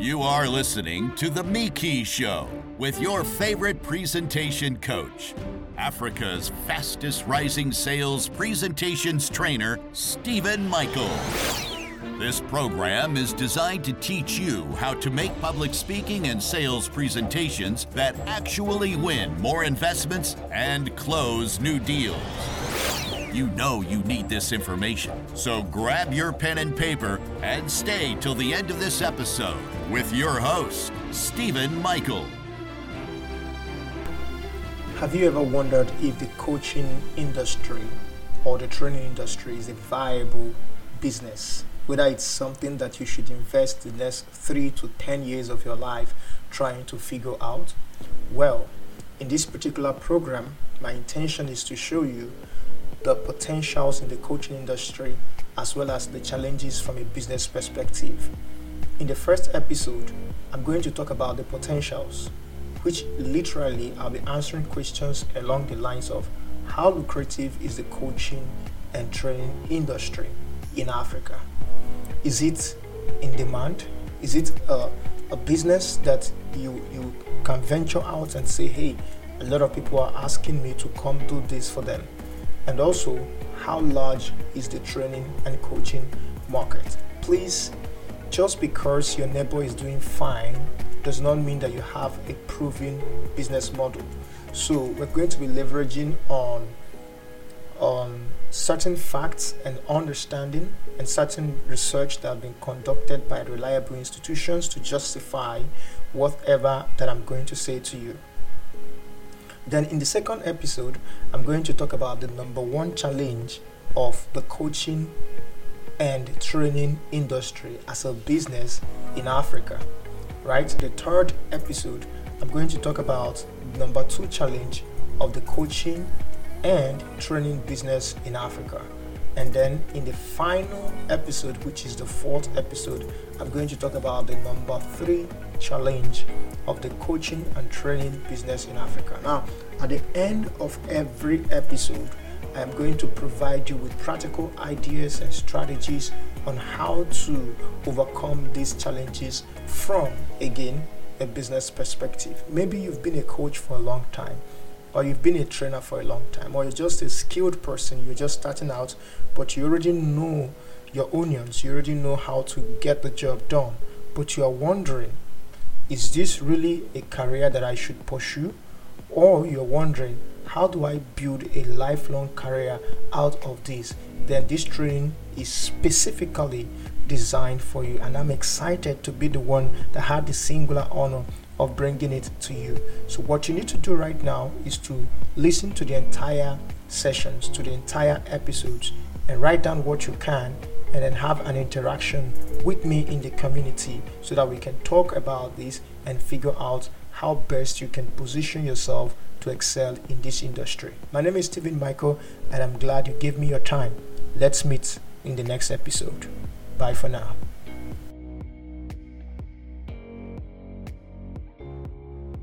You are listening to The Miki Show with your favorite presentation coach, Africa's fastest rising sales presentations trainer, Stephen Michael. This program is designed to teach you how to make public speaking and sales presentations that actually win more investments and close new deals. You know you need this information, so grab your pen and paper and stay till the end of this episode with your host, Stephen Michael. Have you ever wondered if the coaching industry or the training industry is a viable business? Whether it's something that you should invest the next three to ten years of your life trying to figure out? Well, in this particular program, my intention is to show you the potentials in the coaching industry as well as the challenges from a business perspective. In the first episode, I'm going to talk about the potentials, which literally I'll be answering questions along the lines of how lucrative is the coaching and training industry in Africa? Is it in demand? Is it a, a business that you, you can venture out and say, hey, a lot of people are asking me to come do this for them? And also, how large is the training and coaching market? Please, just because your neighbor is doing fine does not mean that you have a proven business model. So, we're going to be leveraging on on certain facts and understanding and certain research that have been conducted by reliable institutions to justify whatever that I'm going to say to you. Then, in the second episode, I'm going to talk about the number one challenge of the coaching and training industry as a business in Africa. Right? The third episode, I'm going to talk about number two challenge of the coaching and training business in Africa. And then in the final episode, which is the fourth episode, I'm going to talk about the number three challenge of the coaching and training business in Africa. Now, at the end of every episode, I am going to provide you with practical ideas and strategies on how to overcome these challenges from, again, a business perspective. Maybe you've been a coach for a long time or you've been a trainer for a long time, or you're just a skilled person, you're just starting out, but you already know your onions, you already know how to get the job done, but you are wondering, is this really a career that I should pursue? Or you're wondering, how do I build a lifelong career out of this? Then this training is specifically designed for you, and I'm excited to be the one that had the singular honor of bringing it to you. So, what you need to do right now is to listen to the entire sessions, to the entire episodes, and write down what you can, and then have an interaction with me in the community so that we can talk about this and figure out how best you can position yourself to excel in this industry. My name is Stephen Michael, and I'm glad you gave me your time. Let's meet in the next episode. Bye for now.